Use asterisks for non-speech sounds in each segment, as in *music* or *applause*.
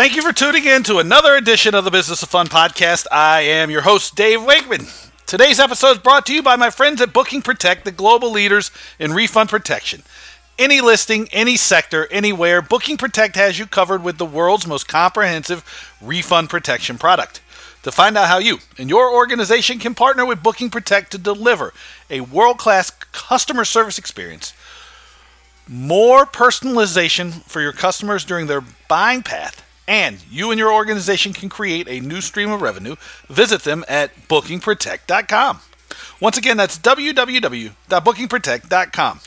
Thank you for tuning in to another edition of the Business of Fun podcast. I am your host, Dave Wakeman. Today's episode is brought to you by my friends at Booking Protect, the global leaders in refund protection. Any listing, any sector, anywhere, Booking Protect has you covered with the world's most comprehensive refund protection product. To find out how you and your organization can partner with Booking Protect to deliver a world class customer service experience, more personalization for your customers during their buying path, and you and your organization can create a new stream of revenue, visit them at bookingprotect.com. Once again, that's www.bookingprotect.com.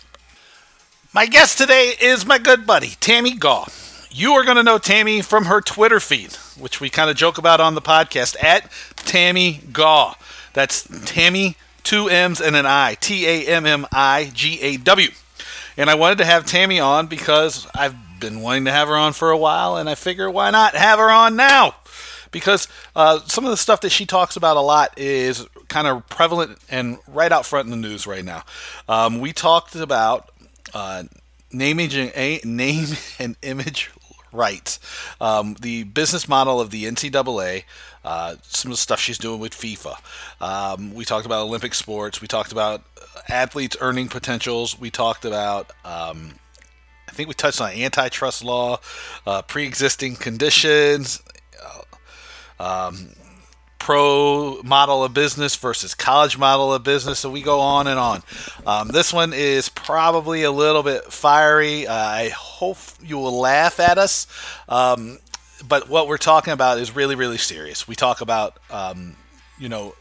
My guest today is my good buddy, Tammi Gaw. You are going to know Tammi from her Twitter feed, which we kind of joke about on the podcast, at Tammi Gaw. That's Tammi, two M's and an I, T A M M I G A W. And I wanted to have Tammi on because I've been wanting to have her on for a while, and I figure why not have her on now? Because uh, some of the stuff that she talks about a lot is kind of prevalent and right out front in the news right now. Um, we talked about uh, name, and, name *laughs* and image rights, um, the business model of the NCAA, uh, some of the stuff she's doing with FIFA. Um, we talked about Olympic sports. We talked about athletes' earning potentials. We talked about um, I think we touched on antitrust law, uh, pre-existing conditions, uh, um, pro model of business versus college model of business. So we go on and on. Um, this one is probably a little bit fiery. Uh, I hope you will laugh at us. Um, but what we're talking about is really, really serious. We talk about, um, you know,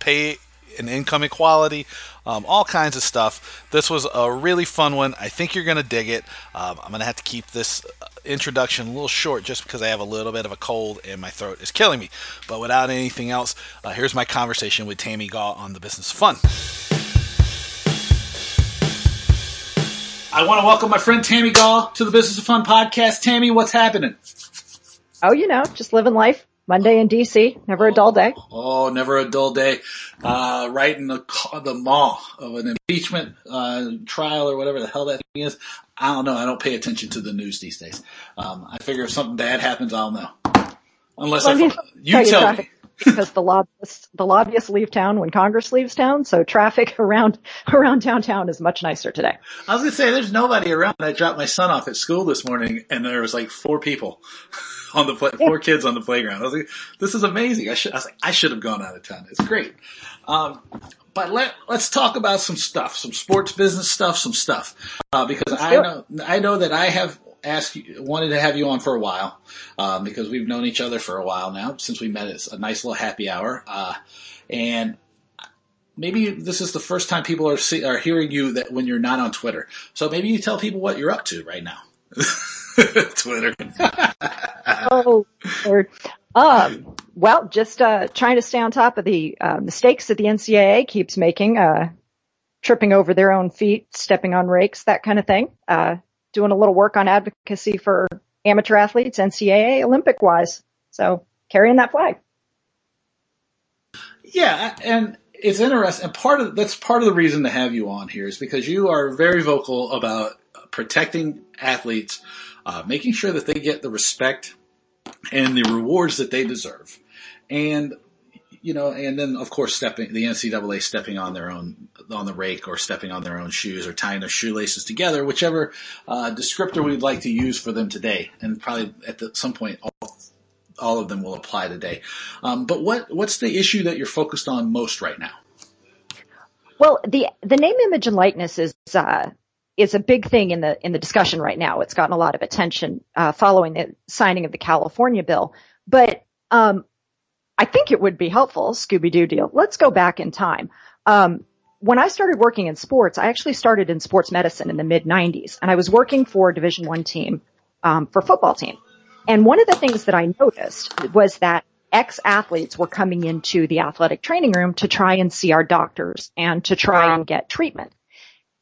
pay and income equality, um, all kinds of stuff. This was a really fun one. I think you're going to dig it. Um, I'm going to have to keep this uh, introduction a little short just because I have a little bit of a cold and my throat is killing me. But without anything else, uh, here's my conversation with Tammi Gaw on the Business of Fun. I want to welcome my friend Tammi Gaw to the Business of Fun podcast. Tammi, what's happening? Oh, you know, just living life. Monday in DC, never a dull day. Oh, never a dull day. Uh, right in the the maw of an impeachment uh, trial or whatever the hell that thing is. I don't know. I don't pay attention to the news these days. Um, I figure if something bad happens, I'll know. Unless well, I, you tell me. *laughs* because the lobbyists the lobbyists leave town when Congress leaves town, so traffic *laughs* around around downtown is much nicer today. I was gonna say there's nobody around. I dropped my son off at school this morning, and there was like four people. *laughs* on the play, four kids on the playground. I was like, this is amazing. I should, I was like, I should have gone out of town. It's great. Um, but let let's talk about some stuff, some sports business stuff, some stuff, uh, because I know I know that I have asked you, wanted to have you on for a while, um, because we've known each other for a while now since we met at a nice little happy hour, uh, and maybe this is the first time people are see, are hearing you that when you're not on Twitter. So maybe you tell people what you're up to right now. *laughs* *laughs* Twitter. *laughs* oh, Lord. Um, well, just uh, trying to stay on top of the uh, mistakes that the NCAA keeps making, uh, tripping over their own feet, stepping on rakes, that kind of thing. Uh, doing a little work on advocacy for amateur athletes, NCAA, Olympic wise. So carrying that flag. Yeah, and it's interesting. And part of that's part of the reason to have you on here is because you are very vocal about protecting athletes, uh, making sure that they get the respect and the rewards that they deserve. And, you know, and then of course stepping, the NCAA stepping on their own, on the rake or stepping on their own shoes or tying their shoelaces together, whichever, uh, descriptor we'd like to use for them today. And probably at the, some point, all, all of them will apply today. Um, but what, what's the issue that you're focused on most right now? Well, the the name, image, and likeness is uh, is a big thing in the in the discussion right now. It's gotten a lot of attention uh, following the signing of the California bill. But um, I think it would be helpful, Scooby Doo deal. Let's go back in time. Um, when I started working in sports, I actually started in sports medicine in the mid '90s, and I was working for a Division One team um, for football team. And one of the things that I noticed was that ex athletes were coming into the athletic training room to try and see our doctors and to try and get treatment.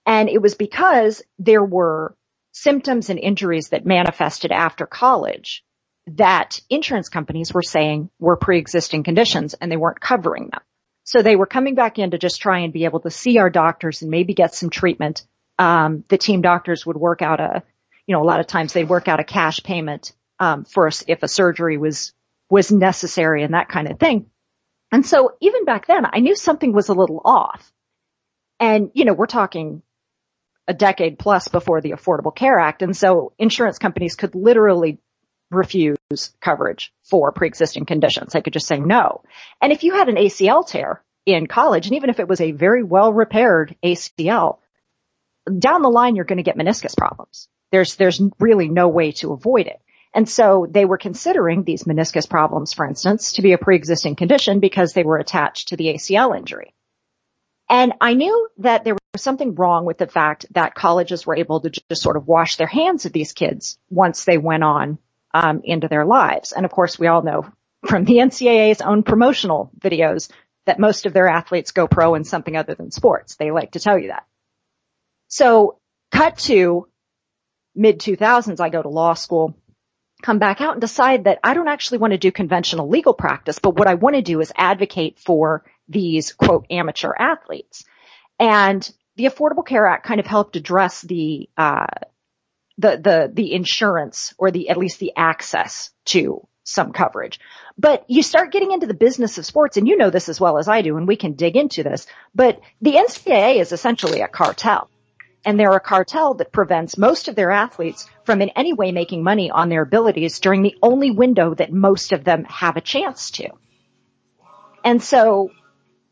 And it was because there were symptoms and injuries that manifested after college that insurance companies were saying were pre-existing conditions and they weren't covering them. So they were coming back in to just try and be able to see our doctors and maybe get some treatment. Um, the team doctors would work out a, you know, a lot of times they'd work out a cash payment um, for us if a surgery was was necessary and that kind of thing. And so even back then, I knew something was a little off. And you know, we're talking a decade plus before the Affordable Care Act, and so insurance companies could literally refuse coverage for pre-existing conditions. They could just say no. And if you had an ACL tear in college, and even if it was a very well repaired ACL, down the line you're going to get meniscus problems. There's there's really no way to avoid it. And so they were considering these meniscus problems, for instance, to be a pre-existing condition because they were attached to the ACL injury. And I knew that there was something wrong with the fact that colleges were able to just sort of wash their hands of these kids once they went on um, into their lives. And of course, we all know from the NCAA's own promotional videos that most of their athletes go pro in something other than sports. They like to tell you that. So cut to mid 2000s, I go to law school, come back out and decide that I don't actually want to do conventional legal practice, but what I want to do is advocate for these quote amateur athletes. And the Affordable Care Act kind of helped address the, uh, the, the, the insurance or the, at least the access to some coverage. But you start getting into the business of sports and you know this as well as I do and we can dig into this, but the NCAA is essentially a cartel and they're a cartel that prevents most of their athletes from in any way making money on their abilities during the only window that most of them have a chance to. And so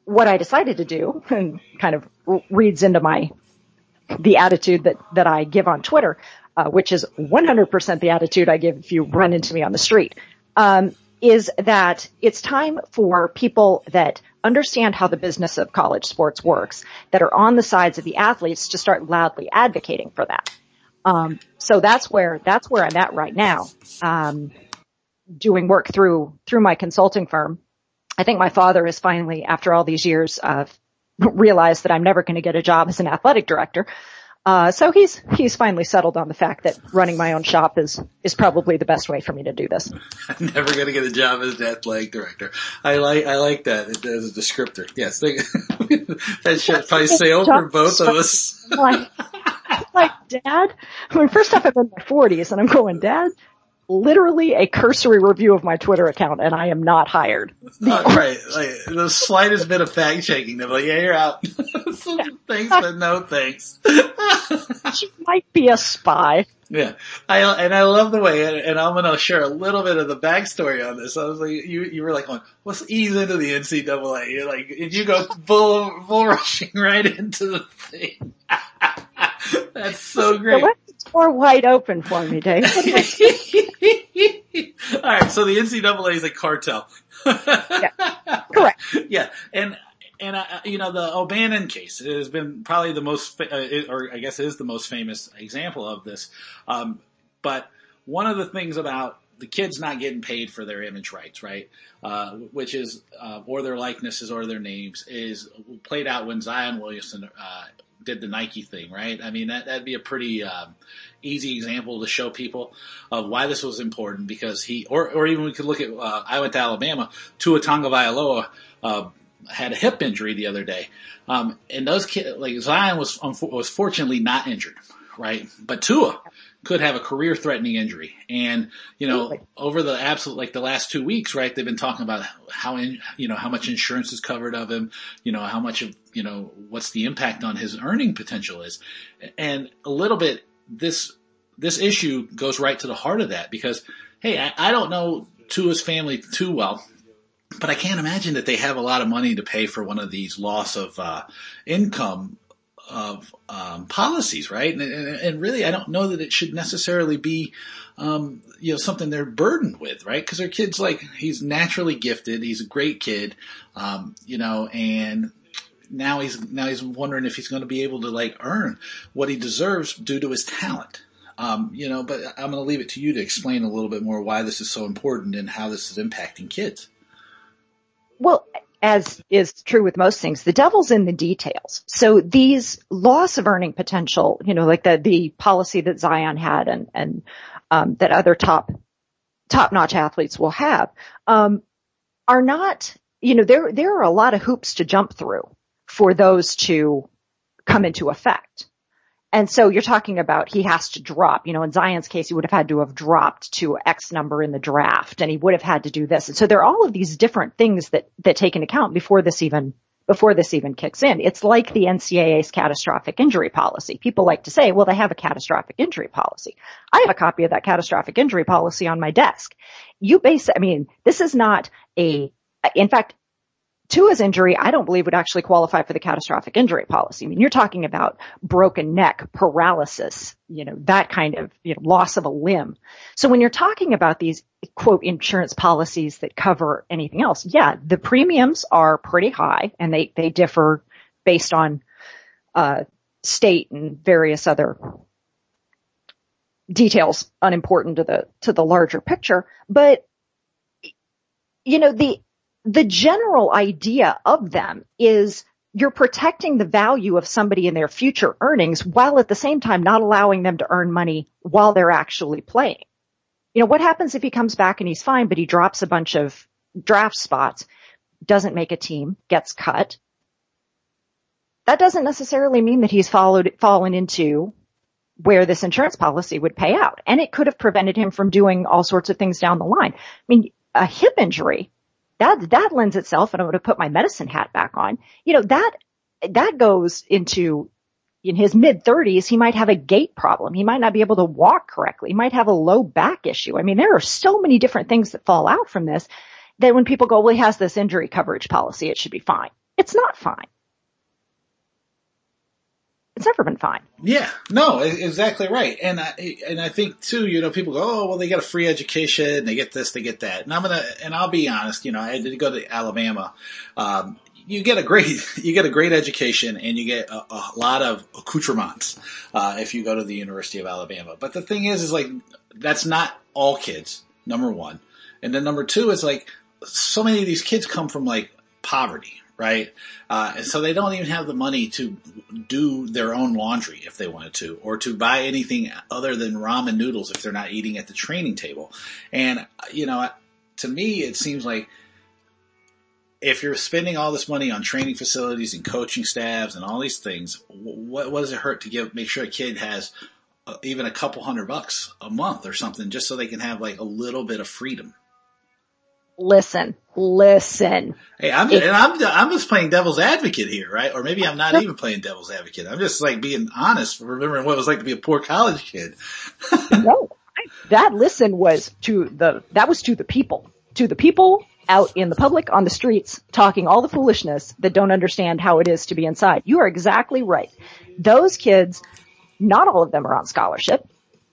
what I decided to do and *laughs* kind of reads into my, the attitude that, that I give on Twitter, uh, which is 100% the attitude I give if you run into me on the street, um, is that it's time for people that understand how the business of college sports works, that are on the sides of the athletes to start loudly advocating for that. Um, so that's where that's where I'm at right now, um, doing work through through my consulting firm. I think my father has finally, after all these years, uh, realized that I'm never going to get a job as an athletic director. Uh, so he's he's finally settled on the fact that running my own shop is is probably the best way for me to do this. I'm *laughs* never going to get a job as an athletic director. I like I like that as a descriptor. Yes, *laughs* that should probably sail for both of us. *laughs* like, like dad. I mean, first off, I'm in my 40s, and I'm going, Dad literally a cursory review of my Twitter account and I am not hired. Uh, *laughs* right. Like, the slightest bit of fact checking. They're like, yeah, you're out. *laughs* thanks, but no thanks. *laughs* she might be a spy. Yeah. I, and I love the way, and, and I'm going to share a little bit of the backstory on this. I was like, you, you were like, let's ease into the NCAA. You're like, and you go bull, bull rushing right into the thing. That's so great. The door wide open for me, Dave. *laughs* All right, so the NCAA is a cartel. yeah, correct. *laughs* Yeah, and and uh, you know the O'Bannon case has been probably the most, uh, or I guess is the most famous example of this. Um, but one of the things about the kids not getting paid for their image rights, right? Uh, which is, uh, or their likenesses or their names is played out when Zion Williamson, uh, did the Nike thing, right? I mean, that, that'd be a pretty, um, easy example to show people of why this was important because he, or, or even we could look at, uh, I went to Alabama, Tua Tagovailoa, uh, had a hip injury the other day. Um, and those kids, like Zion was, was fortunately not injured, right? But Tua, could have a career threatening injury. And, you know, over the absolute, like the last two weeks, right, they've been talking about how, in, you know, how much insurance is covered of him, you know, how much of, you know, what's the impact on his earning potential is. And a little bit, this, this issue goes right to the heart of that because, hey, I, I don't know Tua's family too well, but I can't imagine that they have a lot of money to pay for one of these loss of uh, income of um, policies, right? And, and, really, I don't know that it should necessarily be, um, you know, something they're burdened with, right? Because their kid's like he's naturally gifted, he's a great kid, um, you know, and now he's now he's wondering if he's going to be able to like earn what he deserves due to his talent. Um, you know, but I'm going to leave it to you to explain a little bit more why this is so important and how this is impacting kids. Well, as is true with most things, the devil's in the details. So these loss of earning potential, you know, like the, the policy that Zion had and, and, um, that other top, top notch athletes will have, um, are not, you know, there, there are a lot of hoops to jump through for those to come into effect. And so you're talking about he has to drop, you know, in Zion's case, he would have had to have dropped to X number in the draft and he would have had to do this. And so there are all of these different things that, that take into account before this even, before this even kicks in. It's like the NCAA's catastrophic injury policy. People like to say, well, they have a catastrophic injury policy. I have a copy of that catastrophic injury policy on my desk. You base, I mean, this is not a, in fact, Tua's injury, I don't believe would actually qualify for the catastrophic injury policy. I mean, you're talking about broken neck, paralysis, you know, that kind of you know, loss of a limb. So when you're talking about these quote insurance policies that cover anything else, yeah, the premiums are pretty high and they, they differ based on, uh, state and various other details unimportant to the, to the larger picture. But, you know, the, the general idea of them is you're protecting the value of somebody in their future earnings while at the same time not allowing them to earn money while they're actually playing. You know, what happens if he comes back and he's fine, but he drops a bunch of draft spots, doesn't make a team, gets cut? That doesn't necessarily mean that he's followed, fallen into where this insurance policy would pay out. And it could have prevented him from doing all sorts of things down the line. I mean, a hip injury that, that lends itself, and I'm going to put my medicine hat back on, you know, that, that goes into, in his mid thirties, he might have a gait problem. He might not be able to walk correctly. He might have a low back issue. I mean, there are so many different things that fall out from this that when people go, well, he has this injury coverage policy, it should be fine. It's not fine. It's never been fine. Yeah, no, exactly right. And I, and I think too, you know, people go, oh, well, they get a free education, they get this, they get that. And I'm gonna, and I'll be honest, you know, I did go to Alabama. Um, you get a great, *laughs* you get a great education and you get a, a lot of accoutrements, uh, if you go to the University of Alabama. But the thing is, is like, that's not all kids, number one. And then number two is like, so many of these kids come from like poverty, right? Uh, and so they don't even have the money to do their own laundry if they wanted to, or to buy anything other than ramen noodles if they're not eating at the training table. And, you know, to me, it seems like if you're spending all this money on training facilities and coaching staffs and all these things, what, what does it hurt to give, make sure a kid has uh, even a couple hundred bucks a month or something just so they can have like a little bit of freedom? listen, listen. Hey, I'm and I'm I'm just playing devil's advocate here, right? Or maybe I'm not even playing devil's advocate. I'm just like being honest, remembering what it was like to be a poor college kid. *laughs* no, that listen was to the that was to the people, to the people out in the public on the streets talking all the foolishness that don't understand how it is to be inside. You are exactly right. Those kids, not all of them are on scholarship.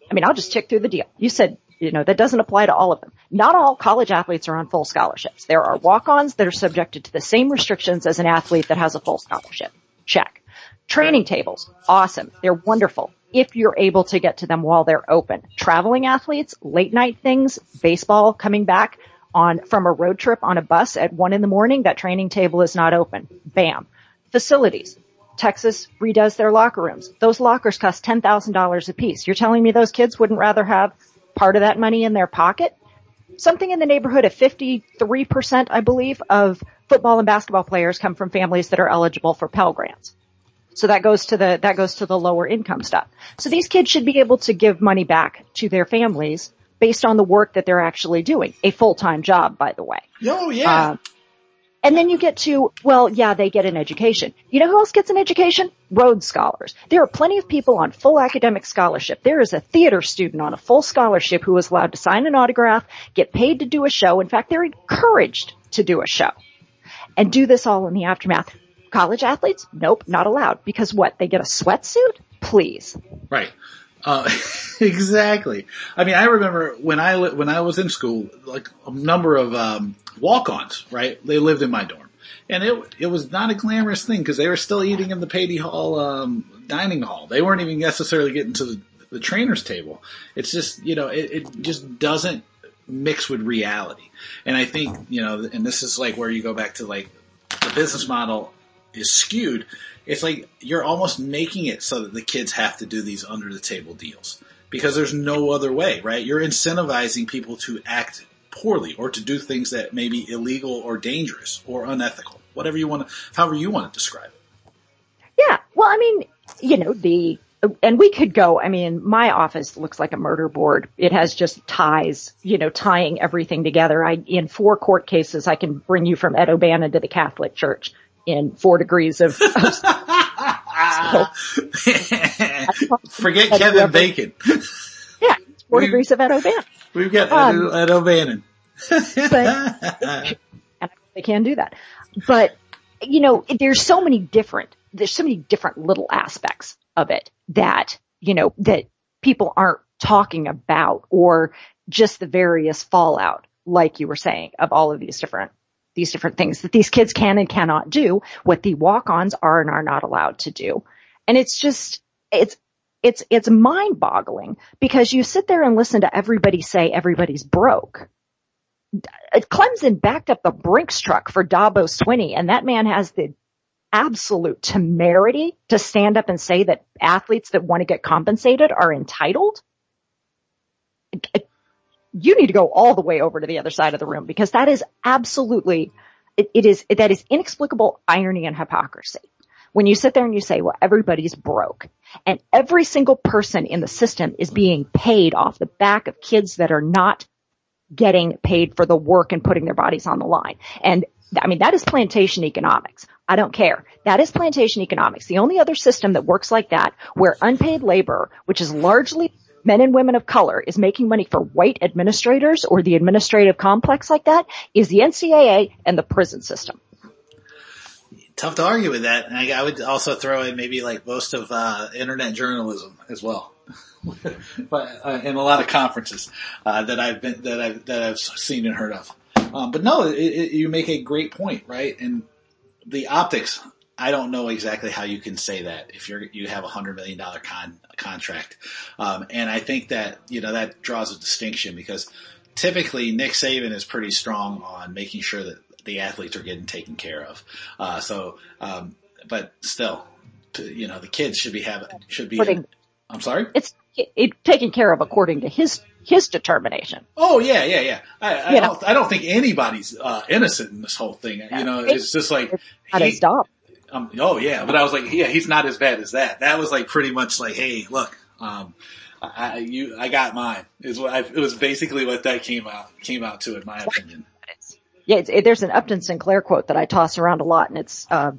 I mean, I'll just tick through the deal. You said you know, that doesn't apply to all of them. Not all college athletes are on full scholarships. There are walk-ons that are subjected to the same restrictions as an athlete that has a full scholarship. Check. Training tables. Awesome. They're wonderful. If you're able to get to them while they're open. Traveling athletes, late night things, baseball coming back on from a road trip on a bus at one in the morning, that training table is not open. Bam. Facilities. Texas redoes their locker rooms. Those lockers cost $10,000 a piece. You're telling me those kids wouldn't rather have part of that money in their pocket. Something in the neighborhood of 53%, I believe, of football and basketball players come from families that are eligible for Pell Grants. So that goes to the, that goes to the lower income stuff. So these kids should be able to give money back to their families based on the work that they're actually doing. A full-time job, by the way. Oh yeah. Uh, and then you get to, well, yeah, they get an education. You know who else gets an education? Rhodes Scholars. There are plenty of people on full academic scholarship. There is a theater student on a full scholarship who is allowed to sign an autograph, get paid to do a show. In fact, they're encouraged to do a show and do this all in the aftermath. College athletes? Nope, not allowed. Because what? They get a sweatsuit? Please. Right. Uh, *laughs* exactly. I mean, I remember when I when I was in school, like a number of um, walk-ons, right? They lived in my dorm, and it it was not a glamorous thing because they were still eating in the Paty Hall um, dining hall. They weren't even necessarily getting to the, the trainer's table. It's just you know, it, it just doesn't mix with reality. And I think you know, and this is like where you go back to like the business model is skewed it's like you're almost making it so that the kids have to do these under the table deals because there's no other way, right? You're incentivizing people to act poorly or to do things that may be illegal or dangerous or unethical, whatever you want to, however you want to describe it. Yeah. Well, I mean, you know, the, and we could go, I mean, my office looks like a murder board. It has just ties, you know, tying everything together. I, in four court cases, I can bring you from Ed O'Bannon to the Catholic Church in four degrees of, *laughs* *laughs* Forget Kevin Bacon. Yeah, four we, degrees of Ed O'Bannon. We've got um, Ed, Ed O'Bannon. but, and *laughs* they can do that. But, you know, there's so many different, there's so many different little aspects of it that, you know, that people aren't talking about or just the various fallout, like you were saying, of all of these different these different things that these kids can and cannot do, what the walk-ons are and are not allowed to do. And it's just, it's, it's, it's mind boggling because you sit there and listen to everybody say everybody's broke. Clemson backed up the Brinks truck for Dabo Swinney and that man has the absolute temerity to stand up and say that athletes that want to get compensated are entitled. You need to go all the way over to the other side of the room because that is absolutely, it, it is, that is inexplicable irony and hypocrisy. When you sit there and you say, well, everybody's broke and every single person in the system is being paid off the back of kids that are not getting paid for the work and putting their bodies on the line. And I mean, that is plantation economics. I don't care. That is plantation economics. The only other system that works like that where unpaid labor, which is largely men and women of color is making money for white administrators or the administrative complex like that is the NCAA and the prison system. Tough to argue with that. And I, I would also throw in maybe like most of uh, internet journalism as well. *laughs* but uh, in a lot of conferences uh, that I've been that I've that I've seen and heard of. Um, but no, it, it, you make a great point, right? And the optics, I don't know exactly how you can say that if you're you have a hundred million dollar con contract, um, and I think that you know that draws a distinction because typically Nick Saban is pretty strong on making sure that the athletes are getting taken care of. Uh, so, um, but still, you know, the kids should be having should be. Putting, I'm sorry. It's it, taken care of according to his his determination. Oh yeah, yeah, yeah. I, I don't I don't think anybody's uh, innocent in this whole thing. Yeah. You know, it's just like not he, his job. Um, oh yeah, but I was like, yeah, he's not as bad as that. That was like pretty much like, hey, look, um, I, you, I got mine. Is what I, it was basically what that came out came out to, in my opinion. Yeah, it's, it, there's an Upton Sinclair quote that I toss around a lot, and it's uh,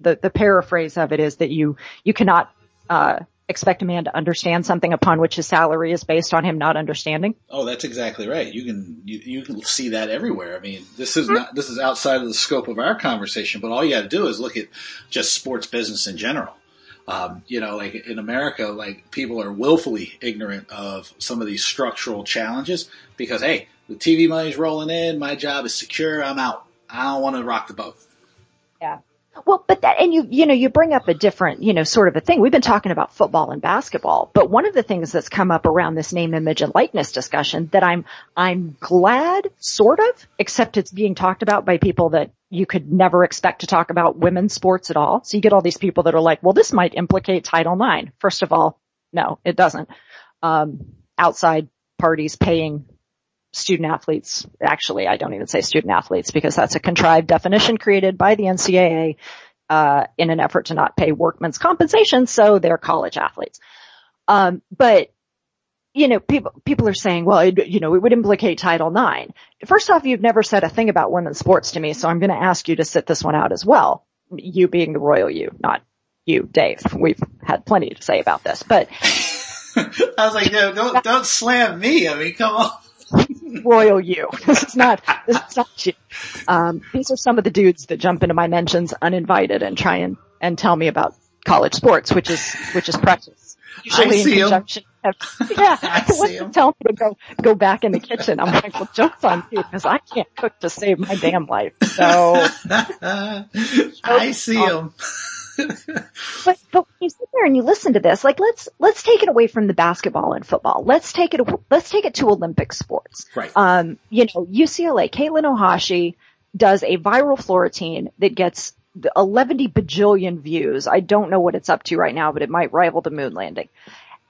the the paraphrase of it is that you you cannot uh, expect a man to understand something upon which his salary is based on him not understanding. Oh, that's exactly right. You can you, you can see that everywhere. I mean, this is not this is outside of the scope of our conversation, but all you got to do is look at just sports business in general. Um, you know, like in America, like people are willfully ignorant of some of these structural challenges because hey, the TV money's rolling in, my job is secure, I'm out. I don't want to rock the boat. Yeah. Well, but that, and you, you know, you bring up a different, you know, sort of a thing. We've been talking about football and basketball, but one of the things that's come up around this name, image, and likeness discussion that I'm, I'm glad, sort of, except it's being talked about by people that you could never expect to talk about women's sports at all. So you get all these people that are like, well, this might implicate Title IX. First of all, no, it doesn't. Um, outside parties paying student athletes. Actually, I don't even say student athletes because that's a contrived definition created by the NCAA uh, in an effort to not pay workmen's compensation, so they're college athletes. Um, but you know, people people are saying, well, it, you know, it would implicate Title IX. First off, you've never said a thing about women's sports to me, so I'm going to ask you to sit this one out as well. You being the royal you, not you, Dave. We've had plenty to say about this, but *laughs* I was like, no, don't don't slam me. I mean, come on royal you. *laughs* This is not, this is not you. Um, these are some of the dudes that jump into my mentions uninvited and try and, and tell me about college sports, which is, which is precious. Usually in conjunction. *laughs* Yeah, *laughs* I tell me to go, go back in the kitchen. I'm like, well, joke's on you because I can't cook to save my damn life. So. I see him but, but you sit there and you listen to this, like let's, let's take it away from the basketball and football. Let's take it, let's take it to Olympic sports. Right. Um, you know, UCLA, Katelyn Ohashi does a viral floor routine that gets 11 bajillion views. I don't know what it's up to right now, but it might rival the moon landing.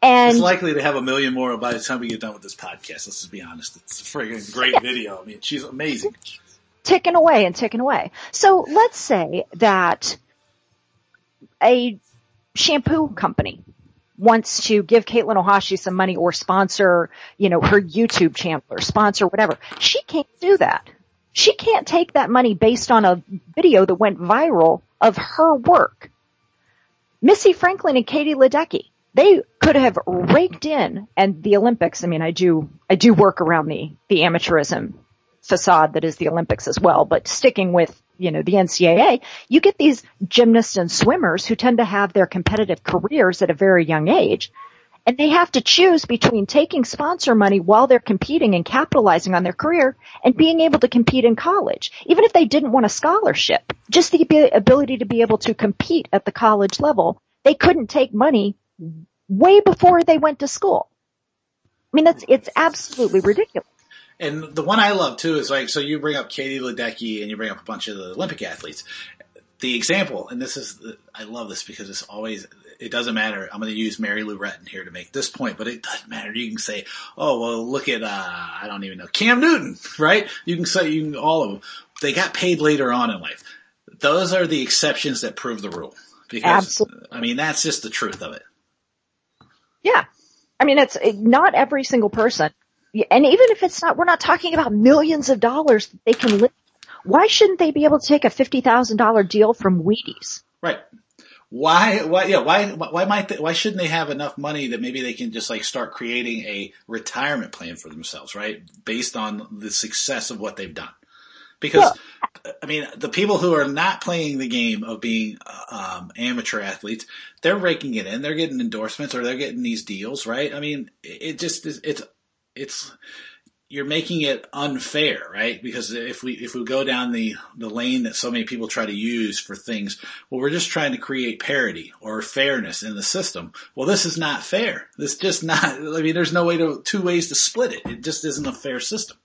And it's likely to have a million more by the time we get done with this podcast. Let's just be honest. It's a friggin' great video. I mean, she's amazing. Ticking away and ticking away. So let's say that a shampoo company wants to give Katelyn Ohashi some money or sponsor, you know, her YouTube channel or sponsor whatever. She can't do that. She can't take that money based on a video that went viral of her work. Missy Franklin and Katie Ledecky, they could have raked in and the Olympics, I mean, I do, I do work around the, the amateurism facade that is the Olympics as well, but sticking with, you know, the NCAA, you get these gymnasts and swimmers who tend to have their competitive careers at a very young age. And they have to choose between taking sponsor money while they're competing and capitalizing on their career and being able to compete in college. Even if they didn't want a scholarship, just the ability to be able to compete at the college level, they couldn't take money way before they went to school. I mean, that's, it's absolutely ridiculous. And the one I love too is like, so you bring up Katie Ledecky and you bring up a bunch of the Olympic athletes. The example, and this is, I love this because it's always, it doesn't matter. I'm going to use Mary Lou Retton here to make this point, but it doesn't matter. You can say, oh, well, look at, uh, I don't even know, Cam Newton, *laughs* right? You can say, you can, all of them. They got paid later on in life. Those are the exceptions that prove the rule. Because, Absolutely. I mean, that's just the truth of it. Yeah. I mean, it's not every single person and even if it's not, we're not talking about millions of dollars that they can live. Why shouldn't they be able to take a fifty thousand dollar deal from Wheaties? Right. Why? Why? Yeah. Why? Why might? They, why shouldn't they have enough money that maybe they can just like start creating a retirement plan for themselves, right? Based on the success of what they've done. Because, I mean, the people who are not playing the game of being um, amateur athletes, they're raking it in. They're getting endorsements or they're getting these deals, right? I mean, it just it's it's you're making it unfair, right? Because if we if we go down the the lane that so many people try to use for things, well, we're just trying to create parity or fairness in the system. Well, this is not fair. This just not. I mean, there's no way to two ways to split it. It just isn't a fair system.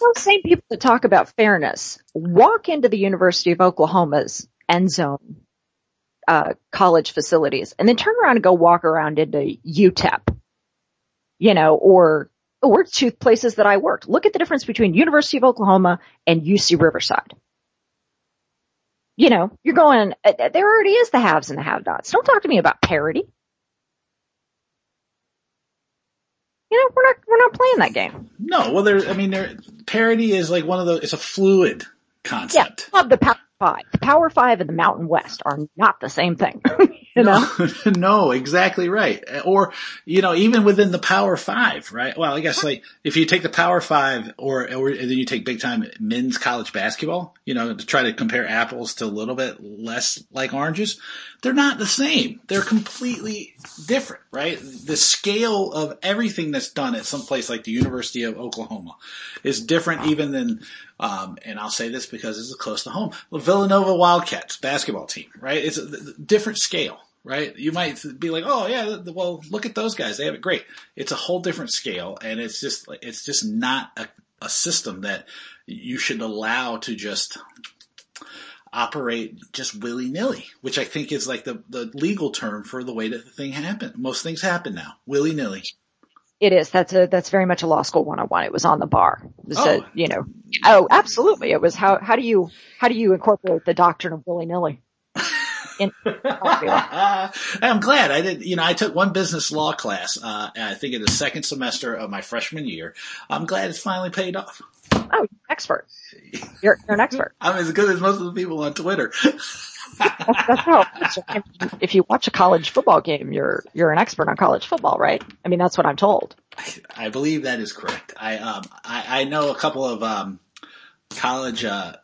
Well, same people that talk about fairness walk into the University of Oklahoma's end zone uh, college facilities and then turn around and go walk around into UTEP, you know, or or two places that I worked. Look at the difference between University of Oklahoma and UC Riverside. You know, you're going, there already is the haves and the have-nots. Don't talk to me about parity. You know, we're not, we're not playing that game. No, well, there, I mean, there, parity is like one of those, it's a fluid concept. Yeah, love the Power Five. The Power Five and the Mountain West are not the same thing. *laughs* You know? No, *laughs* no, exactly right. Or, you know, even within the Power Five, right? Well, I guess like if you take the Power Five or, or then you take big time men's college basketball, you know, to try to compare apples to a little bit less like oranges, they're not the same. They're completely different, right? The scale of everything that's done at some place like the University of Oklahoma is different even than, um, and I'll say this because this is close to home, the Villanova Wildcats basketball team, right? It's a different scale right? You might be like, oh yeah, well look at those guys, they have it great. It's a whole different scale, and it's just it's just not a, a system that you should allow to just operate just willy nilly, which I think is like the the legal term for the way that the thing happened. Most things happen now willy nilly. It is. That's a that's very much a law school one on one. It was on the bar. Oh. a, you know. Oh, absolutely. It was how how do you how do you incorporate the doctrine of willy nilly? *laughs* In- I'm glad I did. You know, I took one business law class. Uh, I think in the second semester of my freshman year. I'm glad it's finally paid off. Oh, expert. You're, you're an expert. *laughs* I'm as good as most of the people on Twitter. that's, that's how, if you watch a college football game, you're, you're an expert on college football, right? I mean, that's what I'm told. I, I believe that is correct. I, um, I, I know a couple of, um, college uh,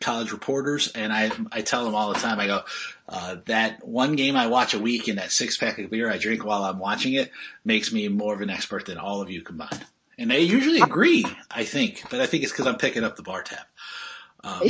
college reporters, and I I tell them all the time. I go, uh, that one game I watch a week and that six pack of beer I drink while I'm watching it makes me more of an expert than all of you combined. And they usually agree, I think, but I think it's because I'm picking up the bar tab. Um,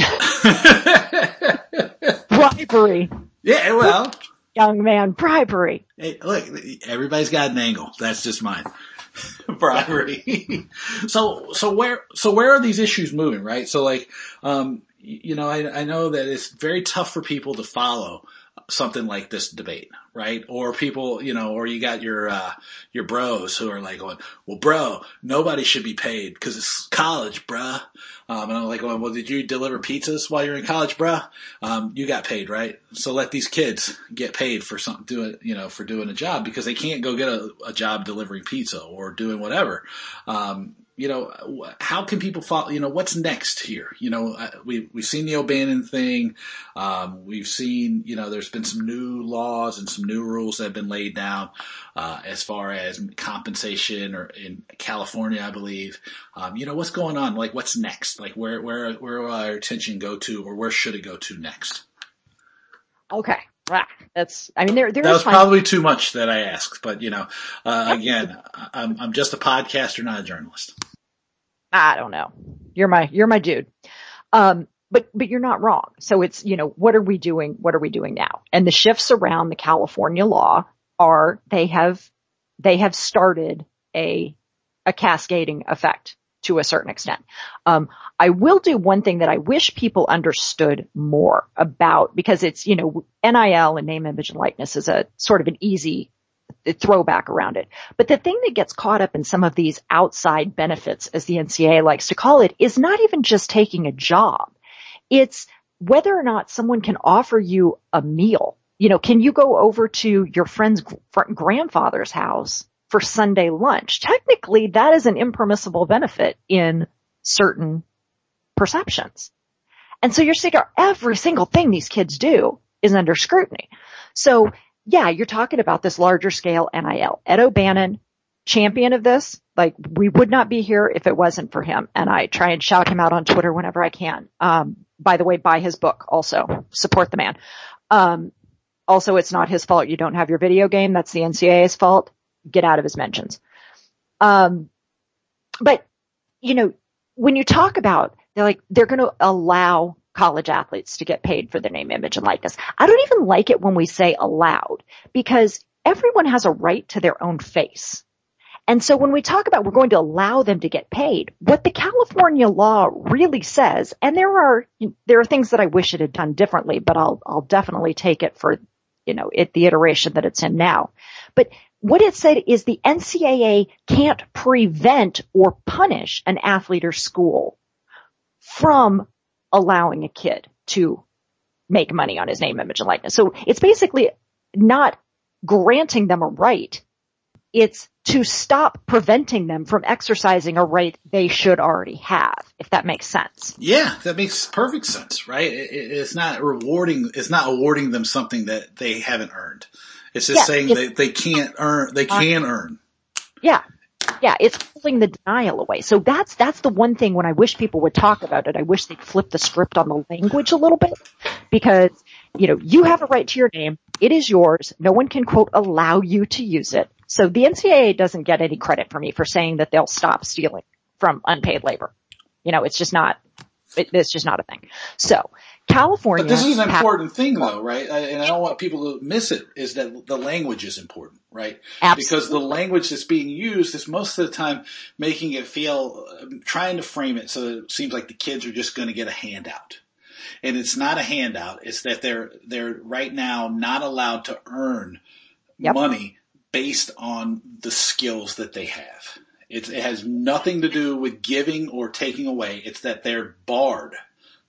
*laughs* bribery. Yeah, well, young man, bribery. Hey, look, everybody's got an angle. That's just mine. *laughs* bribery. so, so where, so where are these issues moving, right? So like, um, you know, I, I know that it's very tough for people to follow something like this debate, right? Or people, you know, or you got your uh, your bros who are like going, "Well, bro, nobody should be paid because it's college, bruh." Um, and I'm like "Well, did you deliver pizzas while you're in college, bruh? Um, you got paid, right? So let these kids get paid for something, doing, you know, for doing a job because they can't go get a, a job delivering pizza or doing whatever." Um, you know, how can people follow, you know, what's next here? You know, we, we've seen the O'Bannon thing. Um, we've seen, you know, there's been some new laws and some new rules that have been laid down, uh, as far as compensation or in California, I believe. Um, you know, what's going on? Like, what's next? Like, where, where, where will our attention go to or where should it go to next? Okay. That's, I mean, there, there that was probably too much that I asked, but you know, uh, again, *laughs* I'm, I'm just a podcaster, not a journalist. I don't know. You're my, you're my dude. Um, but, but you're not wrong. So it's, you know, what are we doing? What are we doing now? And the shifts around the California law are they have, they have started a, a cascading effect to a certain extent. Um, I will do one thing that I wish people understood more about because it's, you know, NIL and name, image and likeness is a sort of an easy throwback around it. But the thing that gets caught up in some of these outside benefits, as the NCAA likes to call it, is not even just taking a job. It's whether or not someone can offer you a meal. You know, can you go over to your friend's grandfather's house for Sunday lunch? Technically, that is an impermissible benefit in certain perceptions. And so you're saying every single thing these kids do is under scrutiny. So yeah, you're talking about this larger scale NIL. Ed O'Bannon, champion of this, like we would not be here if it wasn't for him. And I try and shout him out on Twitter whenever I can. Um, by the way, buy his book also. Support the man. Um, also it's not his fault you don't have your video game. That's the NCAA's fault. Get out of his mentions. Um, but you know, when you talk about they're like they're going to allow college athletes to get paid for their name, image, and likeness. I don't even like it when we say allowed because everyone has a right to their own face. And so when we talk about we're going to allow them to get paid, what the California law really says, and there are, there are things that I wish it had done differently, but I'll, I'll definitely take it for, you know, it, the iteration that it's in now. But what it said is the NCAA can't prevent or punish an athlete or school from allowing a kid to make money on his name, image, and likeness. So it's basically not granting them a right. It's to stop preventing them from exercising a right they should already have, if that makes sense. Yeah, that makes perfect sense, right? it's not rewarding, it's not awarding them something that they haven't earned. It's just yeah, saying that they can't earn, they can earn. Yeah, yeah, it's pulling the denial away. So that's, that's the one thing when I wish people would talk about it. I wish they'd flip the script on the language a little bit because, you know, you have a right to your name. It is yours. No one can quote allow you to use it. So the NCAA doesn't get any credit for me for saying that they'll stop stealing from unpaid labor. You know, it's just not, it, it's just not a thing. So California. But this is an important thing though, right? And I don't want people to miss it is that the language is important, right? Absolutely. Because the language that's being used is most of the time making it feel, um, trying to frame it so that it seems like the kids are just going to get a handout. And it's not a handout. It's that they're, they're right now not allowed to earn yep. money based on the skills that they have. It's, it has nothing to do with giving or taking away. It's that they're barred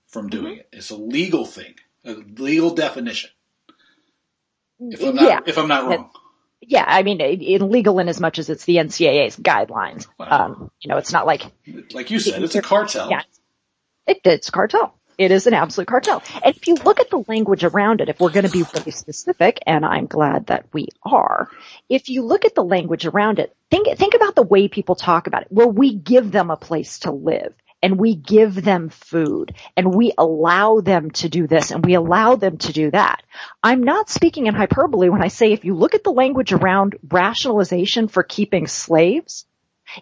from doing mm-hmm. it. It's a legal thing, a legal definition. If I'm not, yeah. if I'm not wrong. Yeah, I mean, illegal in as much as it's the NCAA's guidelines. Wow. Um, you know, it's not like, like you said, it's a cartel. Yeah, it, it's a cartel. It is an absolute cartel. And if you look at the language around it, if we're going to be really specific, and I'm glad that we are, if you look at the language around it, think, think about the way people talk about it. Well, we give them a place to live and we give them food and we allow them to do this and we allow them to do that. I'm not speaking in hyperbole when I say if you look at the language around rationalization for keeping slaves,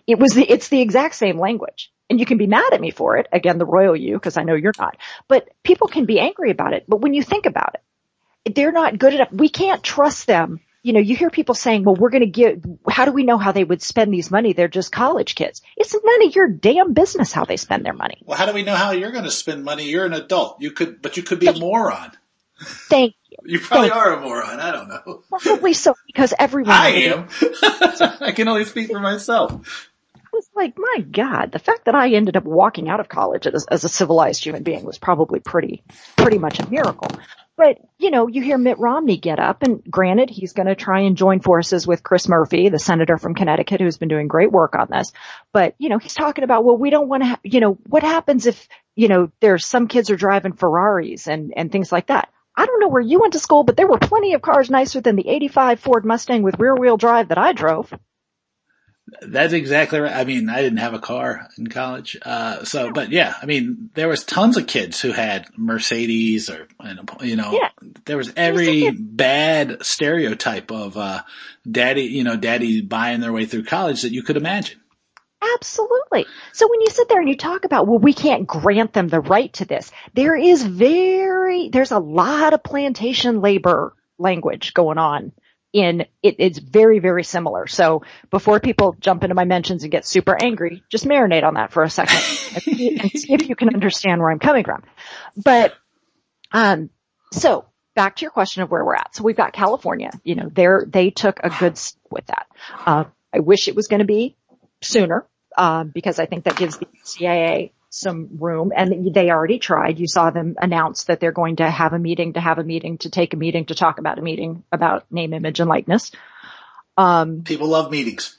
it was the, it's the exact same language. And you can be mad at me for it. Again, the royal you, because I know you're not. But people can be angry about it. But when you think about it, they're not good enough. We can't trust them you know, you hear people saying, well, we're going to give, how do we know how they would spend these money? They're just college kids. It's none of your damn business how they spend their money. Well, how do we know how you're going to spend money? You're an adult. You could, but you could be a moron. *laughs* Thank you. You probably Thank are a moron. I don't know. Probably so because everyone. I am. *laughs* I can only speak for myself. was like, my God, the fact that I ended up walking out of college as, as a civilized human being was probably pretty, pretty much a miracle. But, you know, you hear Mitt Romney get up and granted, he's going to try and join forces with Chris Murphy, the senator from Connecticut who's been doing great work on this. But, you know, he's talking about, well, we don't want to, ha- you know, what happens if, you know, there's some kids are driving Ferraris and, and things like that. I don't know where you went to school, but there were plenty of cars nicer than the 85 Ford Mustang with rear wheel drive that I drove. That's exactly right. I mean, I didn't have a car in college. Uh, so, but yeah, I mean, there was tons of kids who had Mercedes or, you know, Yeah. there was every bad stereotype of, uh, daddy, you know, daddy buying their way through college that you could imagine. Absolutely. So when you sit there and you talk about, well, we can't grant them the right to this, there is very, there's a lot of plantation labor language going on in it, it's very, very similar. So before people jump into my mentions and get super angry, just marinate on that for a second *laughs* and see if you can understand where I'm coming from. But, um, so back to your question of where we're at. So we've got California, you know, they're, they took a good step with that. Uh, I wish it was going to be sooner, um, because I think that gives the NCAA some room and they already tried. You saw them announce that they're going to have a meeting to have a meeting to take a meeting to talk about a meeting about name, image and likeness. Um, People love meetings.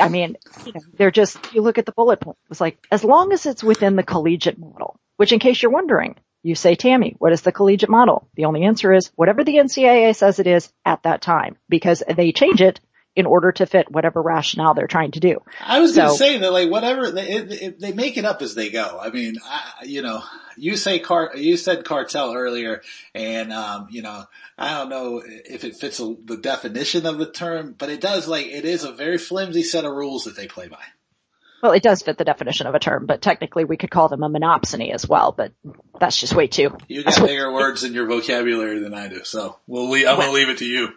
I mean, you know, they're just, you look at the bullet point. It's like, as long as it's within the collegiate model, which in case you're wondering, you say, Tammi, what is the collegiate model? The only answer is whatever the NCAA says it is at that time because they change it in order to fit whatever rationale they're trying to do. I was going to say that like whatever they, it, it, they make it up as they go. I mean, I, you know, you say car, you said cartel earlier, and um, you know, I don't know if it fits a, the definition of the term, but it does. Like, it is a very flimsy set of rules that they play by. Well, it does fit the definition of a term, but technically we could call them a monopsony as well, but that's just way too. You got bigger words in your vocabulary than I do, so we'll leave, I'm going to leave it to you.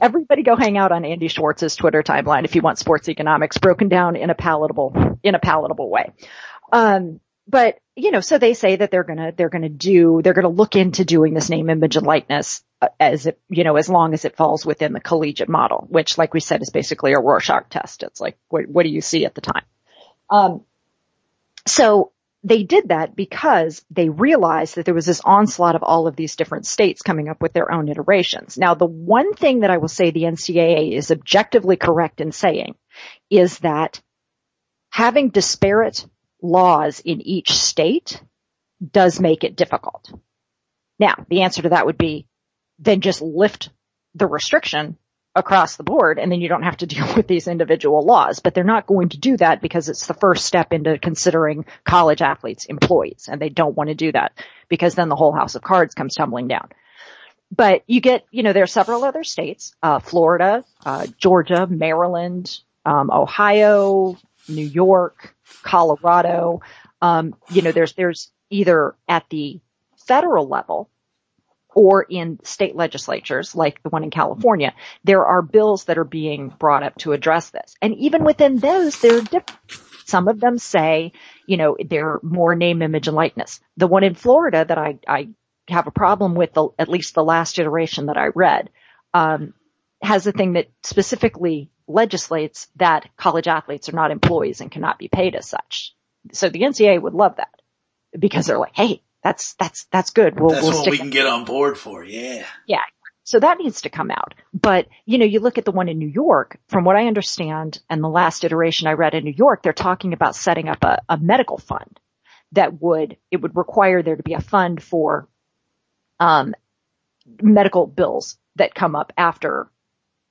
Everybody go hang out on Andy Schwarz's Twitter timeline if you want sports economics broken down in a palatable, in a palatable way. Um, but you know, so they say that they're gonna, they're gonna do, they're gonna look into doing this name, image, and likeness uh, as it, you know, as long as it falls within the collegiate model, which, like we said, is basically a Rorschach test. It's like, what, what do you see at the time? Um, so they did that because they realized that there was this onslaught of all of these different states coming up with their own iterations. Now, the one thing that I will say the NCAA is objectively correct in saying is that having disparate laws in each state does make it difficult. Now, the answer to that would be then just lift the restriction across the board and then you don't have to *laughs* deal with these individual laws. But they're not going to do that because it's the first step into considering college athletes employees and they don't want to do that because then the whole house of cards comes tumbling down. But you get, you know, there are several other states, uh, Florida, uh, Georgia, Maryland, um, Ohio, New York, Colorado. Um, you know, there's, there's either at the federal level or in state legislatures like the one in California, there are bills that are being brought up to address this. And even within those, there are. Some of them say, you know, they're more name, image, and likeness. The one in Florida that I, I have a problem with, the, at least the last iteration that I read, um, has a thing that specifically legislates that college athletes are not employees and cannot be paid as such. So the NCAA would love that because they're like, hey, that's that's that's good. We'll, That's we'll what we can get on board for. Yeah. yeah. So that needs to come out. But, you know, you look at the one in New York, from what I understand, and the last iteration I read in New York, they're talking about setting up a, a medical fund that would, it would require there to be a fund for, um, medical bills that come up after,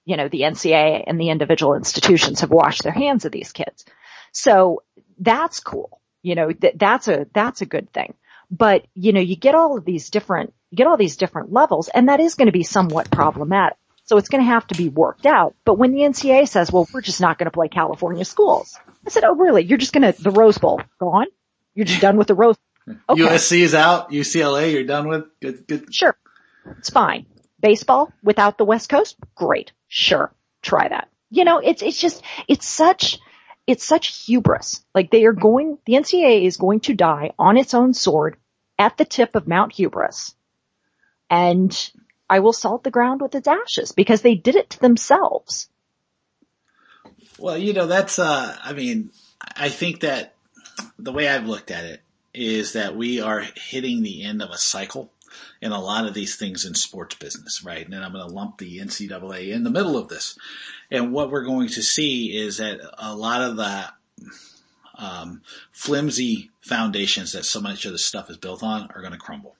you know, the NCAA and the individual institutions have washed their hands of these kids. So that's cool. You know, th- that's a, that's a good thing. But, you know, you get all of these different, you get all these different levels and that is going to be somewhat problematic. So it's going to have to be worked out. But when the NCAA says, well, we're just not going to play California schools. I said, oh really? You're just going to, the Rose Bowl, gone? You're just done with the Rose *laughs* Okay. USC is out. UCLA, you're done with. Good, good. Sure. It's fine. Baseball without the West Coast? Great. Sure. Try that. You know, it's, it's just, it's such, it's such hubris. Like they are going, the NCAA is going to die on its own sword at the tip of Mount Hubris and I will salt the ground with its ashes because they did it to themselves. Well, you know, that's, uh, I mean, I think that the way I've looked at it is that we are hitting the end of a cycle in a lot of these things in sports business, right? And I'm going to lump the NCAA in the middle of this. And what we're going to see is that a lot of the um, flimsy foundations that so much of this stuff is built on are going to crumble.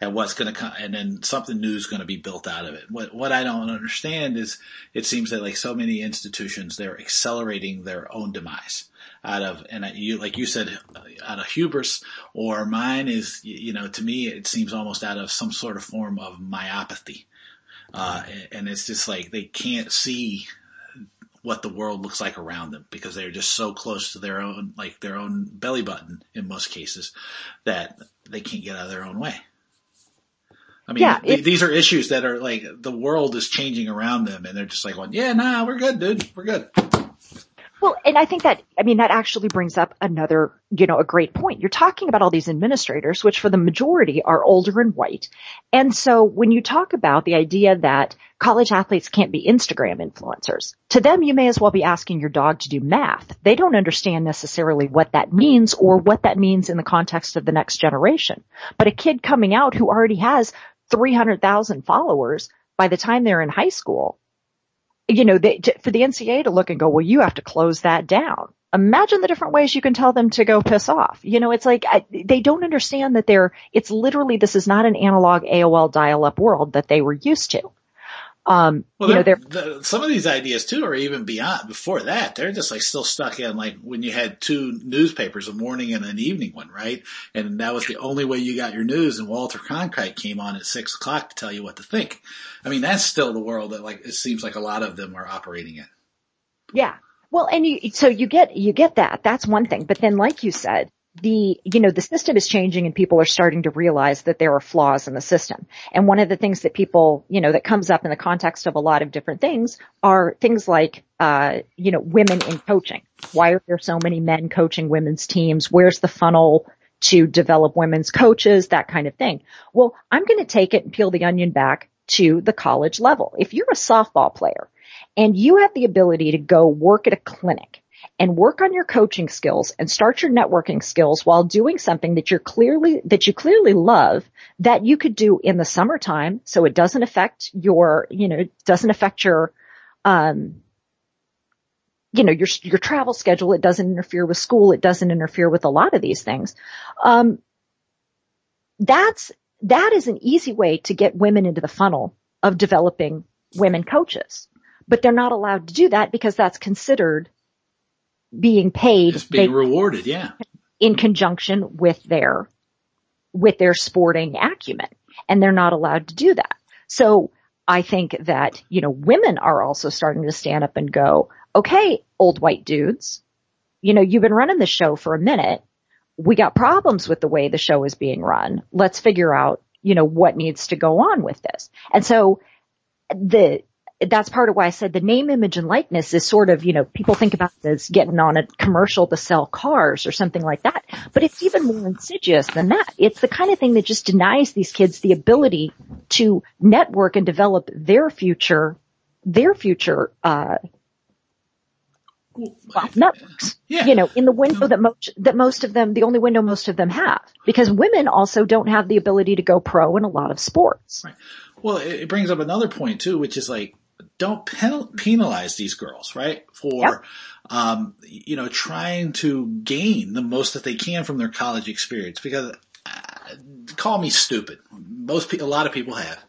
And what's going to come, and then something new is going to be built out of it. What what I don't understand is, it seems that like so many institutions, they're accelerating their own demise out of, and you, like you said, out of hubris, or mine is, you know, to me, it seems almost out of some sort of form of myopathy. Uh, and it's just like they can't see what the world looks like around them because they're just so close to their own, like their own belly button in most cases that they can't get out of their own way. I mean, yeah, th- these are issues that are like the world is changing around them and they're just like, well, yeah, nah, we're good, dude. We're good. Well, and I think that, I mean, that actually brings up another, you know, a great point. You're talking about all these administrators, which for the majority are older and white. And so when you talk about the idea that college athletes can't be Instagram influencers, to them, you may as well be asking your dog to do math. They don't understand necessarily what that means or what that means in the context of the next generation. But a kid coming out who already has 300,000 followers by the time they're in high school, you know, they, for the NCAA to look and go, well, you have to close that down. Imagine the different ways you can tell them to go piss off. You know, it's like I, they don't understand that they're. It's literally this is not an analog AOL dial-up world that they were used to. Um, well, you know, the, some of these ideas too are even beyond before that. They're just like still stuck in like when you had two newspapers, a morning and an evening one, right? And that was the only way you got your news. And Walter Cronkite came on at six o'clock to tell you what to think. I mean, that's still the world that like it seems like a lot of them are operating in. Yeah. Well, and you, so you get, you get that. That's one thing. But then like you said, the, you know, the system is changing and people are starting to realize that there are flaws in the system. And one of the things that people, you know, that comes up in the context of a lot of different things are things like, uh, you know, women in coaching. Why are there so many men coaching women's teams? Where's the funnel to develop women's coaches? That kind of thing. Well, I'm going to take it and peel the onion back to the college level. If you're a softball player and you have the ability to go work at a clinic and work on your coaching skills and start your networking skills while doing something that you're clearly, that you clearly love that you could do in the summertime. So it doesn't affect your, you know, doesn't affect your, um, you know, your, your travel schedule. It doesn't interfere with school. It doesn't interfere with a lot of these things. Um, that's, that is an easy way to get women into the funnel of developing women coaches, but they're not allowed to do that because that's considered being paid. It's being rewarded, yeah. In conjunction with their, with their sporting acumen. And they're not allowed to do that. So I think that, you know, women are also starting to stand up and go, okay, old white dudes, you know, you've been running the show for a minute. We got problems with the way the show is being run. Let's figure out, you know, what needs to go on with this. And so the, that's part of why I said the name, image, and likeness is sort of, you know, people think about as getting on a commercial to sell cars or something like that. But it's even more insidious than that. It's the kind of thing that just denies these kids the ability to network and develop their future, their future, uh, well, networks. Yeah. You know, in the window that most, that most of them, the only window most of them have. Because women also don't have the ability to go pro in a lot of sports. Right. Well, it brings up another point too, which is like, don't penalize these girls, right? For, yep. um, you know, trying to gain the most that they can from their college experience because uh, call me stupid. Most people, a lot of people have,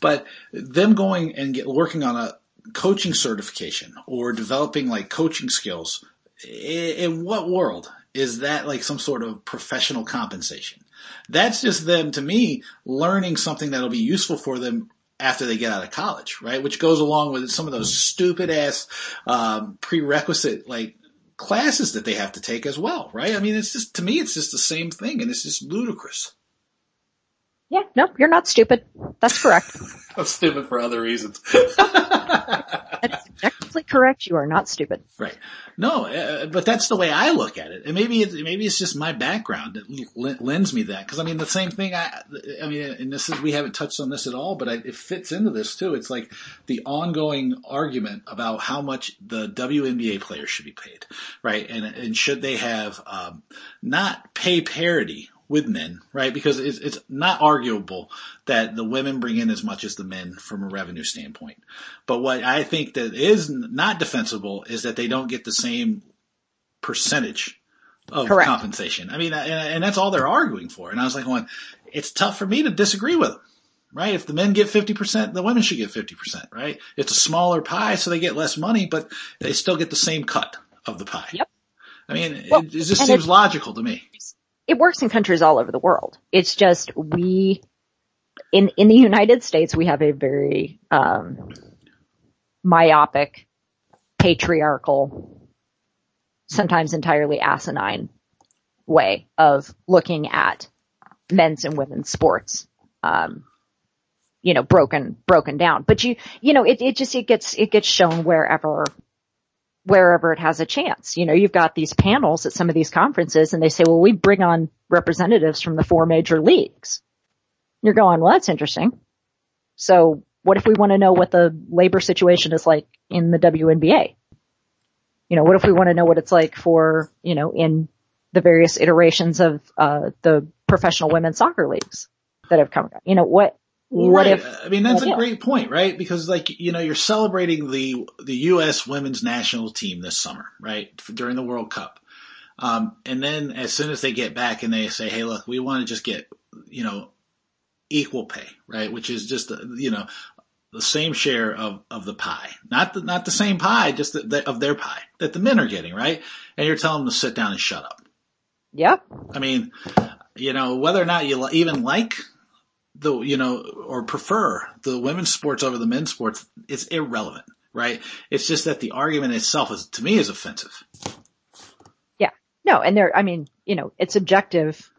but them going and get working on a coaching certification or developing like coaching skills. In what world is that like some sort of professional compensation? That's just them to me learning something that'll be useful for them after they get out of college, right? Which goes along with some of those stupid ass um, prerequisite like classes that they have to take as well, right? I mean, it's just to me, it's just the same thing, and it's just ludicrous. Yeah, no, you're not stupid. That's correct. *laughs* I'm stupid for other reasons. *laughs* That's objectively correct. You are not stupid. Right. No, uh, but that's the way I look at it. And maybe it's, maybe it's just my background that lends me that. Cause I mean, the same thing I, I mean, and this is, we haven't touched on this at all, but I, it fits into this too. It's like the ongoing argument about how much the WNBA players should be paid, right? And, and should they have, um, not pay parity with men, right? Because it's, it's not arguable that the women bring in as much as the men from a revenue standpoint. But what I think that is not defensible is that they don't get the same percentage of Correct. compensation. I mean, and, and that's all they're arguing for. And I was like, well, it's tough for me to disagree with them. Right? If the men get 50%, the women should get 50%, right? It's a smaller pie, so they get less money, but they still get the same cut of the pie. Yep. I mean, well, it, it just seems logical to me it works in countries all over the world. It's just we in in the United States we have a very um, myopic, patriarchal, sometimes entirely asinine way of looking at men's and women's sports. Um, you know, broken, broken down. But you, you know, it, it just, it gets, it gets shown wherever wherever it has a chance. You know, you've got these panels at some of these conferences and they say, well, we bring on representatives from the four major leagues. You're going, well, that's interesting. So what if we want to know what the labor situation is like in the WNBA? You know, what if we want to know what it's like for, you know, in the various iterations of, uh, the professional women's soccer leagues that have come, you know, what, what right. if? I mean, that's a great point, right? Because like, you know, you're celebrating the, the U.S. women's national team this summer, right? During the World Cup. Um, and then as soon as they get back and they say, Hey, look, we want to just get, you know, equal pay, right? Which is just, you know, the same share of, of the pie, not the, not the same pie, just the, the, of their pie that the men are getting, right? And you're telling them to sit down and shut up. Yep. I mean, you know, whether or not you even like the, you know, or prefer the women's sports over the men's sports, it's irrelevant, right? It's just that the argument itself is, to me, is offensive. Yeah. No, and there, I mean, you know, it's objective.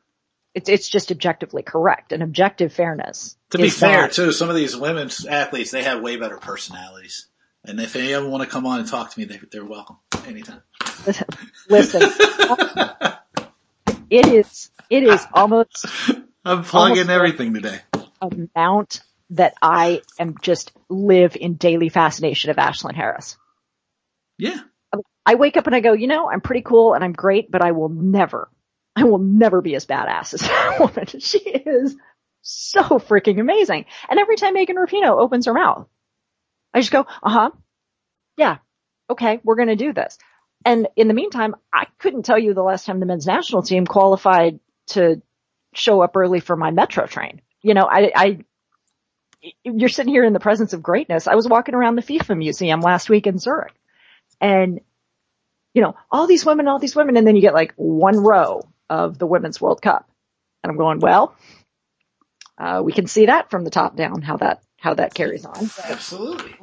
It's, it's just objectively correct and objective fairness. To be fair that, too, some of these women's athletes, they have way better personalities. And if any of them want to come on and talk to me, they, they're welcome anytime. *laughs* Listen, *laughs* it is, it is almost I'm plugging everything today. Amount that I am just live in daily fascination of Ashlyn Harris. Yeah. I wake up and I go, you know, I'm pretty cool and I'm great, but I will never, I will never be as badass as *laughs* that woman. She is so freaking amazing. And every time Megan Rapinoe opens her mouth, I just go, uh huh. Yeah. Okay. We're going to do this. And in the meantime, I couldn't tell you the last time the men's national team qualified to show up early for my metro train. You know, I, I, you're sitting here in the presence of greatness. I was walking around the FIFA museum last week in Zurich and, you know, all these women, all these women, and then you get like one row of the women's World Cup. And I'm going, well, uh, we can see that from the top down, how that, how that carries on. Absolutely.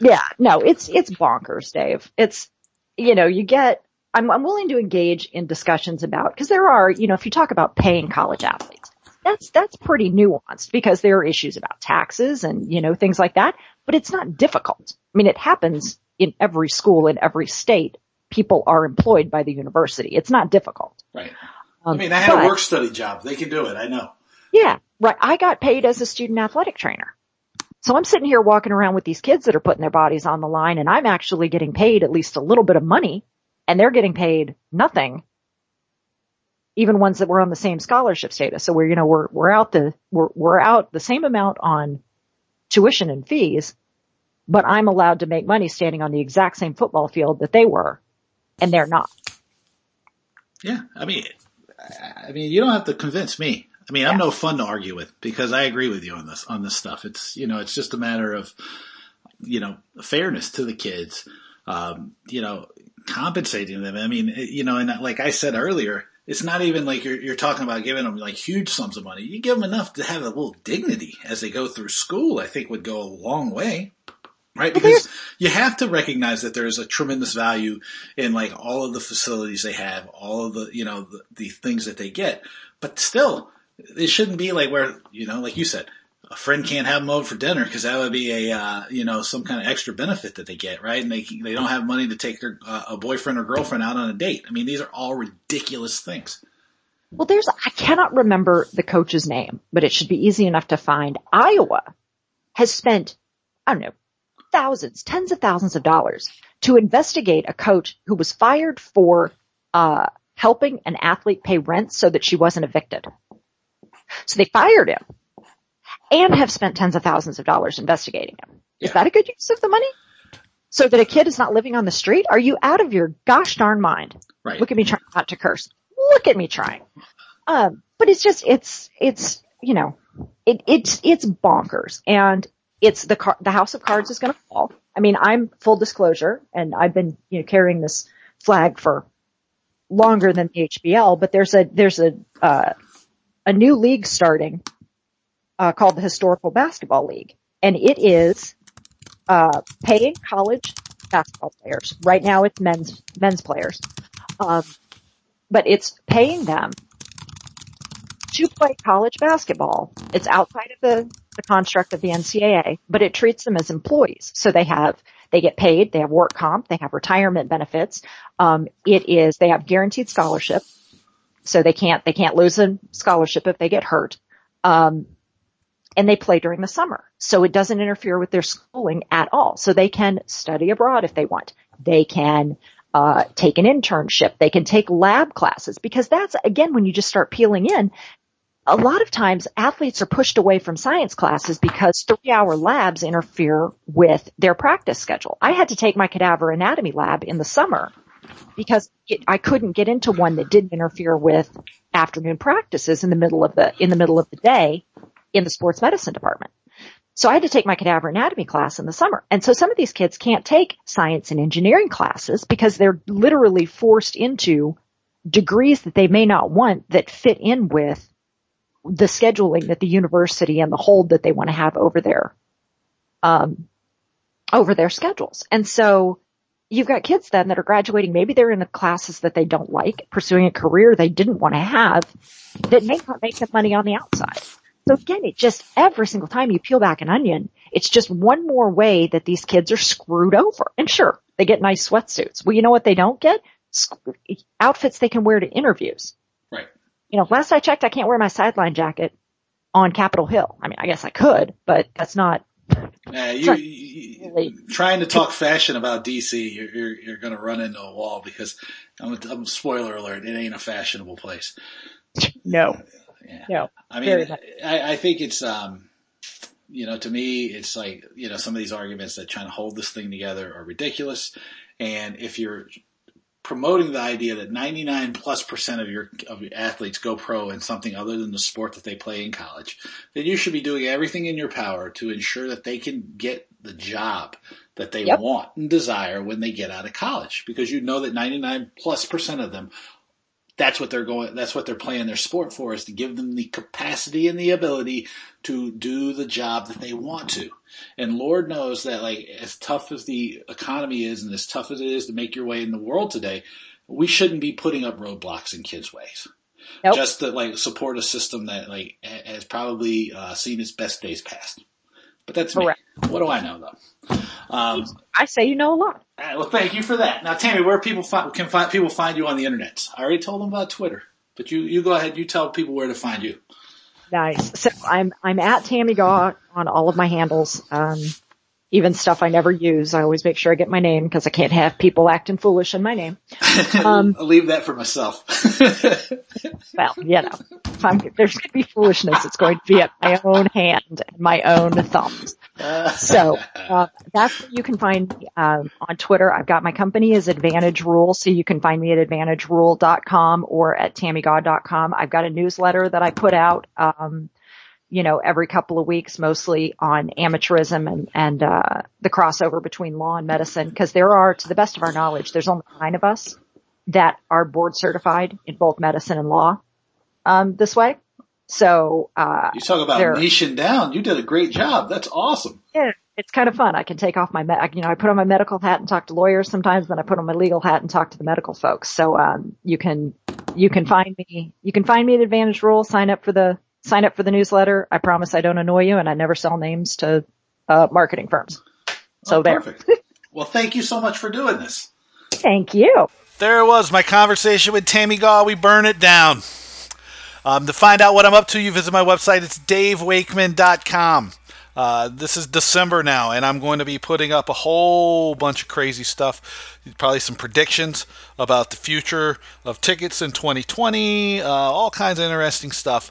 Yeah, no, it's, it's bonkers, Dave. It's, you know, you get, I'm, I'm willing to engage in discussions about, cause there are, you know, if you talk about paying college athletes, that's, that's pretty nuanced because there are issues about taxes and, you know, things like that, but it's not difficult. I mean, it happens in every school in every state. People are employed by the university. It's not difficult. Right. Um, I mean, I had but, a work study job. They can do it. I know. Yeah. Right. I got paid as a student athletic trainer. So I'm sitting here walking around with these kids that are putting their bodies on the line and I'm actually getting paid at least a little bit of money and they're getting paid nothing. Even ones that were on the same scholarship status. So we're, you know, we're, we're out the, we're, we're out the same amount on tuition and fees, but I'm allowed to make money standing on the exact same football field that they were and they're not. Yeah. I mean, I mean, you don't have to convince me. I mean, I'm yeah. no fun to argue with because I agree with you on this, on this stuff. It's, you know, it's just a matter of, you know, fairness to the kids. Um, you know, compensating them. I mean, you know, and like I said earlier, it's not even like you're, you're talking about giving them like huge sums of money. You give them enough to have a little dignity as they go through school, I think would go a long way. Right? Because you have to recognize that there's a tremendous value in like all of the facilities they have, all of the, you know, the, the things that they get. But still, it shouldn't be like where, you know, like you said, a friend can't have them over for dinner because that would be a uh, you know some kind of extra benefit that they get, right? And they they don't have money to take their uh, a boyfriend or girlfriend out on a date. I mean, these are all ridiculous things. Well, there's I cannot remember the coach's name, but it should be easy enough to find. Iowa has spent I don't know thousands, tens of thousands of dollars to investigate a coach who was fired for uh, helping an athlete pay rent so that she wasn't evicted. So they fired him and have spent tens of thousands of dollars investigating him. Is that a good use of the money? So that a kid is not living on the street? Are you out of your gosh darn mind? Right. Look at me trying not to curse. Look at me trying. Um, but it's just, it's, it's, you know, it, it's, it's bonkers. And it's the car, the house of cards is going to fall. I mean, I'm full disclosure and I've been, you know, carrying this flag for longer than the HBL, but there's a, there's a, uh, a new league starting uh, called the Historical Basketball League, and it is uh, paying college basketball players. Right now, it's men's men's players, um, but it's paying them to play college basketball. It's outside of the the construct of the NCAA, but it treats them as employees. So they have they get paid, they have work comp, they have retirement benefits. Um, it is they have guaranteed scholarship, so they can't they can't lose a scholarship if they get hurt. Um, and they play during the summer. So it doesn't interfere with their schooling at all. So they can study abroad if they want. They can uh, take an internship. They can take lab classes because that's again when you just start peeling in. A lot of times athletes are pushed away from science classes because three hour labs interfere with their practice schedule. I had to take my cadaver anatomy lab in the summer because it, I couldn't get into one that didn't interfere with afternoon practices in the middle of the, in the middle of the day in the sports medicine department. So I had to take my cadaver anatomy class in the summer. And so some of these kids can't take science and engineering classes because they're literally forced into degrees that they may not want that fit in with the scheduling that the university and the hold that they want to have over their, um, over their schedules. And so you've got kids then that are graduating. Maybe they're in the classes that they don't like, pursuing a career they didn't want to have that may not make them money on the outside. So again, it just every single time you peel back an onion, it's just one more way that these kids are screwed over. And sure, they get nice sweatsuits. Well, you know what they don't get? Outfits they can wear to interviews. Right. You know, last I checked, I can't wear my sideline jacket on Capitol Hill. I mean, I guess I could, but that's not. Uh, you, you, really trying to talk fashion about DC, you're, you're, you're going to run into a wall because I'm, I'm spoiler alert, it ain't a fashionable place. *laughs* No. Yeah. I mean, I, I think it's, um, you know, to me, it's like, you know, some of these arguments that trying to hold this thing together are ridiculous. And if you're promoting the idea that 99 plus percent of your, of your athletes go pro in something other than the sport that they play in college, then you should be doing everything in your power to ensure that they can get the job that they yep. want and desire when they get out of college because you know that 99 plus percent of them that's what they're going that's what they're playing their sport for is to give them the capacity and the ability to do the job that they want to and lord knows that like as tough as the economy is and as tough as it is to make your way in the world today we shouldn't be putting up roadblocks in kids ways nope. just to like support a system that like has probably uh, seen its best days past but that's Correct. What do I know though? Um, I say you know a lot. well, thank you for that. Now, Tammi, where people find, can find people find you on the internet? I already told them about Twitter, but you you go ahead. You tell people where to find you. Nice. So I'm I'm at Tammi Gaw on all of my handles. Um, even stuff I never use. I always make sure I get my name because I can't have people acting foolish in my name. *laughs* Um, I'll leave that for myself. *laughs* well, you know, if I'm, there's going to be foolishness, it's going to be at my own hand and my own thumbs. *laughs* So uh, that's where you can find me um, on Twitter. I've got my company is Advantage Rule, so you can find me at advantagerule.com or at tammigaw.com. I've got a newsletter that I put out. Um, you know, every couple of weeks, mostly on amateurism and, and, uh, the crossover between law and medicine. Cause there are, to the best of our knowledge, there's only nine of us that are board certified in both medicine and law, um, this way. So, uh, you talk about nation down. You did a great job. That's awesome. Yeah. It's kind of fun. I can take off my, you know, I put on my medical hat and talk to lawyers sometimes, then I put on my legal hat and talk to the medical folks. So, um, you can, you can find me, you can find me at Advantage Rule, sign up for the, sign up for the newsletter. I promise I don't annoy you and I never sell names to uh, marketing firms. So oh, there. Well, thank you so much for doing this. Thank you. There it was, my conversation with Tammi Gaw. We burn it down. Um, to find out what I'm up to, you visit my website. It's davewakeman.com. Uh, this is December now, and I'm going to be putting up a whole bunch of crazy stuff. Probably some predictions about the future of tickets in 2020, uh, all kinds of interesting stuff.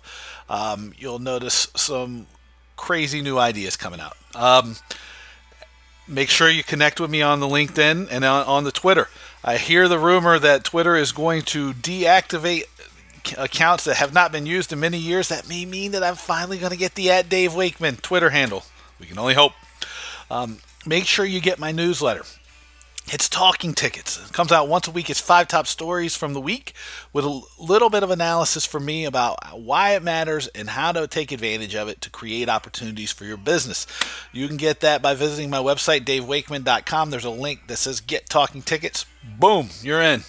Um, you'll notice some crazy new ideas coming out. Um, make sure you connect with me on the LinkedIn and on, on the Twitter. I hear the rumor that Twitter is going to deactivate accounts that have not been used in many years, that may mean that I'm finally going to get the at Dave Wakeman Twitter handle. We can only hope. Um, make sure you get my newsletter. It's Talking Tickets. It comes out once a week. It's five top stories from the week with a little bit of analysis for me about why it matters and how to take advantage of it to create opportunities for your business. You can get that by visiting my website, davewakeman.com. There's a link that says Get Talking Tickets. Boom, you're in.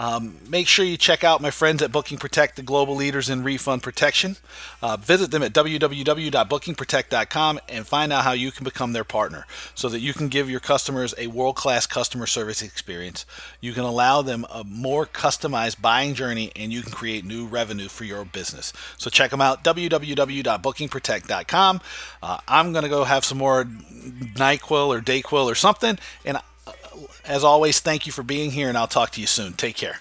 Um, make sure you check out my friends at Booking Protect, the global leaders in refund protection. Uh, visit them at www.bookingprotect.com and find out how you can become their partner so that you can give your customers a world class customer service experience. You can allow them a more customized buying journey and you can create new revenue for your business. So check them out, www.bookingprotect.com. Uh, I'm going to go have some more NyQuil or DayQuil or something, and as always, thank you for being here, and I'll talk to you soon. Take care.